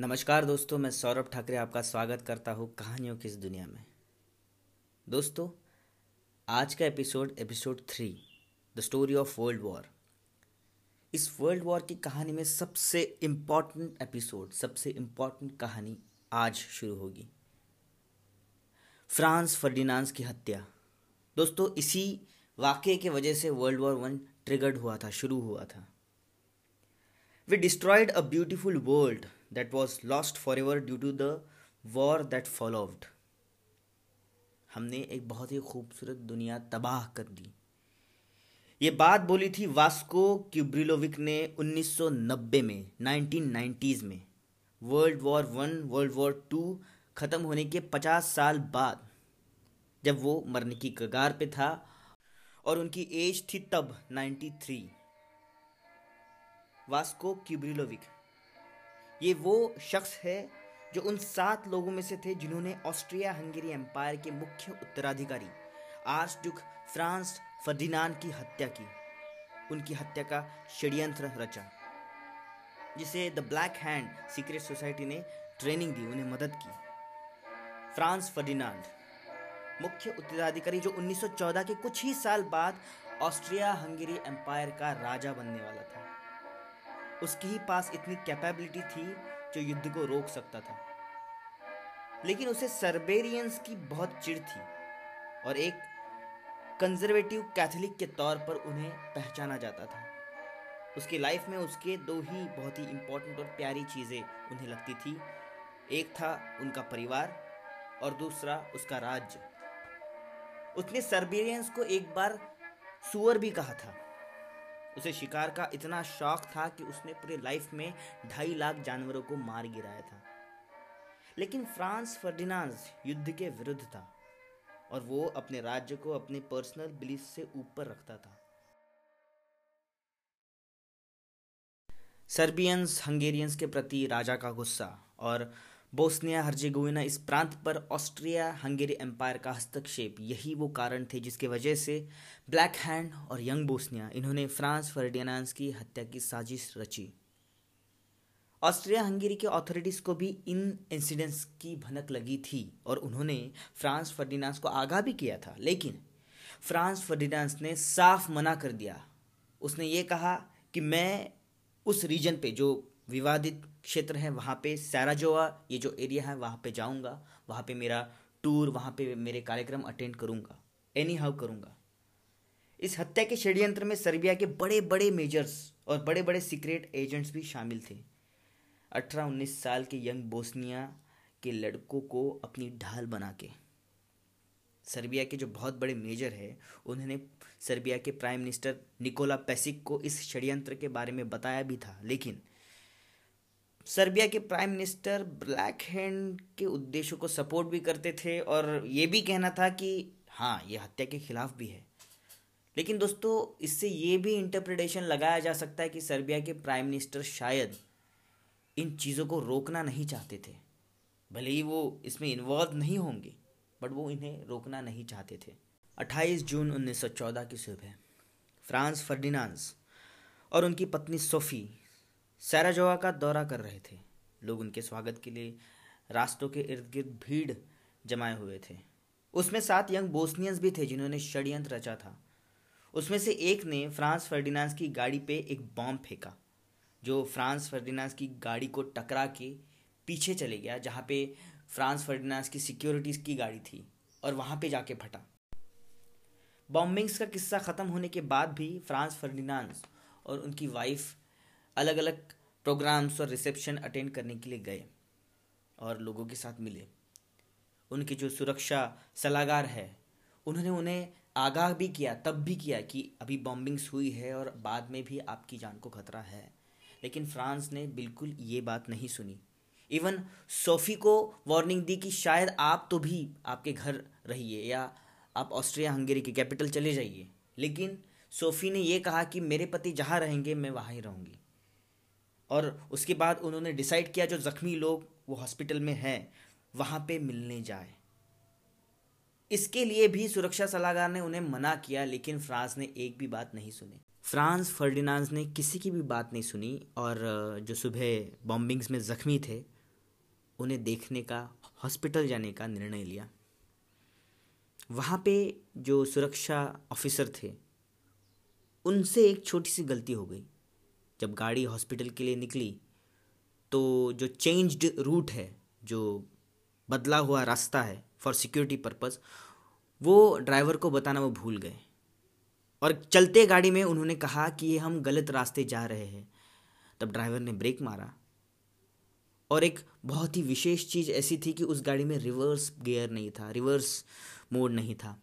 नमस्कार दोस्तों, मैं सौरभ ठाकरे आपका स्वागत करता हूँ कहानियों की इस दुनिया में। दोस्तों, आज का episode episode three, the story of world war. इस वर्ल्ड वॉर की कहानी में सबसे इंपॉर्टेंट एपिसोड, सबसे इंपॉर्टेंट कहानी आज शुरू होगी। फ्रांस फर्डिनांस की हत्या। दोस्तों, इसी वाक्य के वजह से वर्ल्ड वॉर वन ट्रिगर्ड हुआ था, शुरू हुआ था। We destroyed a beautiful world that was lost forever due to the war that followed. हमने एक बहुत ही खूबसूरत दुनिया तबाह कर दी। ये बात बोली थी वास्को क्यूब्रिलोविक ने 1990 में 1990s में। World war one, world war two ख़त्म होने के 50 साल बाद जब वो मरने की कगार पे था और उनकी एज थी तब 93 वास्को क्यूब्रिलोविक। ये वो शख्स है जो उन सात लोगों में से थे जिन्होंने ऑस्ट्रिया हंगेरी एम्पायर के मुख्य उत्तराधिकारी आर्च डुक फ्रांस फर्दिनान की हत्या की। उनकी हत्या का षड्यंत्र रचा, जिसे the black hand secret society ने ट्रेनिंग दी, उन्हें मदद की। फ्रांस फर्डिनांड, मुख्य उत्तराधिकारी जो 1914 के कुछ ही साल बाद ऑस्ट्रिया हंगेरी एम्पायर का राजा बनने वाला था। उसके ही पास इतनी कैपेबिलिटी थी जो युद्ध को रोक सकता था। लेकिन उसे सर्बेरियंस की बहुत चिड़ थी और एक कंजर्वेटिव कैथोलिक के तौर पर उन्हें पहचाना जाता था। उसकी लाइफ में उसके दो ही बहुत ही इंपॉर्टेंट और प्यारी चीज़ें उन्हें लगती थी। एक था उनका परिवार और दूसरा उसका राज्य। उसने सर्बेरियंस को एक बार सुअर भी कहा था। उसे शिकार का इतना शौक था कि उसने पूरे लाइफ में ढाई लाख जानवरों को मार गिराया था। लेकिन फ्रांस फर्डिनांस युद्ध के विरुद्ध था और वो अपने राज्य को अपने पर्सनल बिलीफ से ऊपर रखता था। सर्बियंस, हंगेरियंस के प्रति राजा का गुस्सा और बोस्निया हर्जेगोविना इस प्रांत पर ऑस्ट्रिया हंगेरी एम्पायर का हस्तक्षेप। यही वो कारण थे जिसके वजह से ब्लैक हैंड और यंग बोस्निया, इन्होंने फ्रांस फर्डिनांस की हत्या की साजिश रची। ऑस्ट्रिया हंगेरी के अथॉरिटीज़ को भी इन इंसिडेंट्स की भनक लगी थी और उन्होंने फ्रांस फर्डिनांस को आगाह भी किया था। लेकिन फ्रांस फर्डिनांस ने साफ़ मना कर दिया। उसने ये कहा कि मैं उस रीजन पे जो विवादित क्षेत्र है, वहाँ पे सैराजोआ, ये जो एरिया है, वहाँ पे जाऊँगा। वहाँ पे मेरा टूर वहाँ पे मेरे कार्यक्रम अटेंड करूँगा। एनी हाउ करूँगा। इस हत्या के षड्यंत्र में सर्बिया के बड़े बड़े मेजर्स और बड़े बड़े सीक्रेट एजेंट्स भी शामिल थे। अठारह उन्नीस साल के यंग बोस्निया के लड़कों को अपनी ढाल बना के। सर्बिया के जो बहुत बड़े मेजर है, उन्होंने सर्बिया के प्राइम मिनिस्टर निकोला पेसिक को इस षड्यंत्र के बारे में बताया भी था। लेकिन सर्बिया के प्राइम मिनिस्टर ब्लैक हैंड के उद्देश्यों को सपोर्ट भी करते थे और ये भी कहना था कि हाँ ये हत्या के खिलाफ भी है। लेकिन दोस्तों, इससे ये भी इंटरप्रिटेशन लगाया जा सकता है कि सर्बिया के प्राइम मिनिस्टर शायद इन चीज़ों को रोकना नहीं चाहते थे। भले ही वो इसमें इन्वॉल्व नहीं होंगे बट वो इन्हें रोकना नहीं चाहते थे। 28 जून 1914 की सुबह, फ्रांस फर्डिनांस और उनकी पत्नी सोफ़ी सैराजोआ का दौरा कर रहे थे। लोग उनके स्वागत के लिए रास्तों के इर्द गिर्द भीड़ जमाए हुए थे। उसमें सात यंग बोस्नियंस भी थे जिन्होंने षड्यंत्र रचा था। उसमें से एक ने फ्रांस फर्डिनांस की गाड़ी पे एक बॉम्ब फेंका, जो फ्रांस फर्डिनांस की गाड़ी को टकरा के पीछे चले गया, जहाँ पे फ्रांस फर्डिनांस की सिक्योरिटीज़ की गाड़ी थी और वहाँ पे जाके फटा। बॉम्बिंग्स का किस्सा ख़त्म होने के बाद भी फ्रांस फर्डिनांस और उनकी वाइफ अलग अलग प्रोग्राम्स और रिसेप्शन अटेंड करने के लिए गए और लोगों के साथ मिले। उनकी जो सुरक्षा सलाहकार है, उन्होंने उन्हें आगाह भी किया, तब भी किया कि अभी बॉम्बिंग्स हुई है और बाद में भी आपकी जान को खतरा है। लेकिन फ्रांस ने बिल्कुल ये बात नहीं सुनी। इवन सोफ़ी को वार्निंग दी कि शायद आप तो भी आपके घर रहिए या आप ऑस्ट्रिया हंगेरी के कैपिटल चले जाइए। लेकिन सोफ़ी ने यह कहा कि मेरे पति जहाँ रहेंगे, मैं वहाँ ही रहूँगी। और उसके बाद उन्होंने डिसाइड किया, जो ज़ख्मी लोग वो हॉस्पिटल में हैं, वहाँ पे मिलने जाए। इसके लिए भी सुरक्षा सलाहकार ने उन्हें मना किया, लेकिन फ्रांस ने एक भी बात नहीं सुनी। फ्रांस फर्डिनांस ने किसी की भी बात नहीं सुनी, और जो सुबह बॉम्बिंग्स में ज़ख्मी थे, उन्हें देखने का हॉस्पिटल जाने का निर्णय लिया। वहाँ पे जो सुरक्षा ऑफिसर थे, उनसे एक छोटी सी गलती हो गई। जब गाड़ी हॉस्पिटल के लिए निकली तो जो चेंज्ड रूट है, जो बदला हुआ रास्ता है फॉर सिक्योरिटी पर्पज़ वो ड्राइवर को बताना वो भूल गए। और चलते गाड़ी में उन्होंने कहा कि ये हम गलत रास्ते जा रहे हैं। तब ड्राइवर ने ब्रेक मारा। और एक बहुत ही विशेष चीज़ ऐसी थी कि उस गाड़ी में रिवर्स गियर नहीं था रिवर्स मोड नहीं था।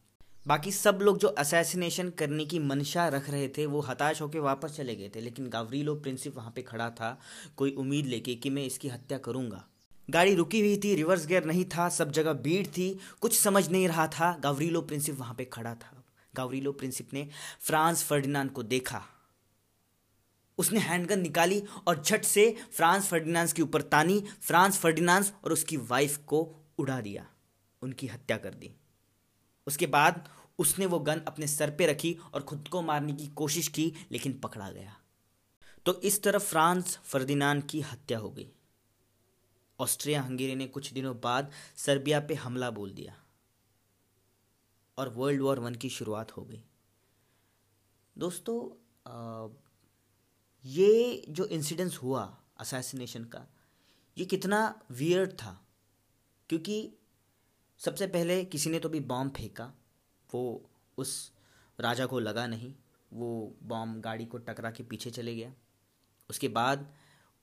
बाकी सब लोग जो असैसिनेशन करने की मंशा रख रहे थे, वो हताश होकर वापस चले गए थे। लेकिन गावरीलो प्रिंसिप वहाँ पे खड़ा था, कोई उम्मीद लेके कि मैं इसकी हत्या करूँगा। गाड़ी रुकी हुई थी रिवर्स गियर नहीं था, सब जगह भीड़ थी, कुछ समझ नहीं रहा था गावरीलो प्रिंसिप वहाँ पे खड़ा था। गावरीलो प्रिंसिप ने फ्रांस फर्डिनांड को देखा। उसने हैंडगन निकाली और झट से फ्रांस फर्डिनांड के ऊपर तानी, फ्रांस फर्डिनांड और उसकी वाइफ को उड़ा दिया, उनकी हत्या कर दी। उसके बाद उसने वो गन अपने सर पे रखी और खुद को मारने की कोशिश की लेकिन पकड़ा गया। तो इस तरफ़ फ्रांस फर्दिनान की हत्या हो गई। ऑस्ट्रिया हंगेरी ने कुछ दिनों बाद सर्बिया पे हमला बोल दिया और वर्ल्ड वॉर वन की शुरुआत हो गई। दोस्तों आ, ये जो इंसिडेंस हुआ असैसिनेशन का ये कितना वियर्ड था। क्योंकि सबसे पहले किसी ने तो भी बॉम्ब फेंका वो उस राजा को लगा नहीं। वो बॉम्ब गाड़ी को टकरा के पीछे चले गया। उसके बाद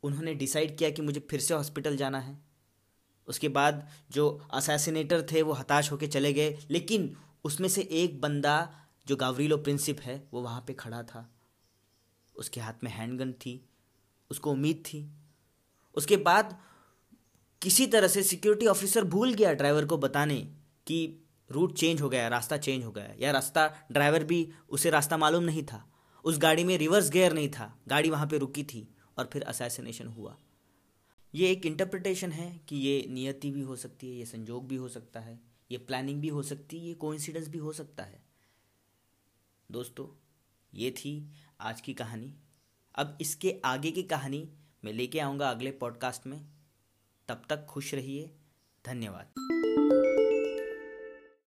उन्होंने डिसाइड किया कि मुझे फिर से हॉस्पिटल जाना है। उसके बाद जो असैसिनेटर थे वो हताश होकर चले गए, लेकिन उसमें से एक बंदा जो गावरीलो प्रिंसिप है, वो वहाँ पे खड़ा था। उसके हाथ में हैंडगन थी, उसको उम्मीद थी। उसके बाद किसी तरह से सिक्योरिटी ऑफिसर भूल गया ड्राइवर को बताने कि रूट चेंज हो गया, रास्ता चेंज हो गया, या रास्ता ड्राइवर भी उसे रास्ता मालूम नहीं था। उस गाड़ी में रिवर्स गेयर नहीं था, गाड़ी वहाँ पे रुकी थी और फिर असैसिनेशन हुआ। ये एक इंटरप्रिटेशन है कि ये नियति भी हो सकती है, ये संजोग भी हो सकता है, ये प्लानिंग भी हो सकती है, ये कोइंसिडेंस भी हो सकता है। दोस्तों, ये थी आज की कहानी। अब इसके आगे की कहानी मैं लेके आऊँगा अगले पॉडकास्ट में। तब तक खुश रहिए। धन्यवाद।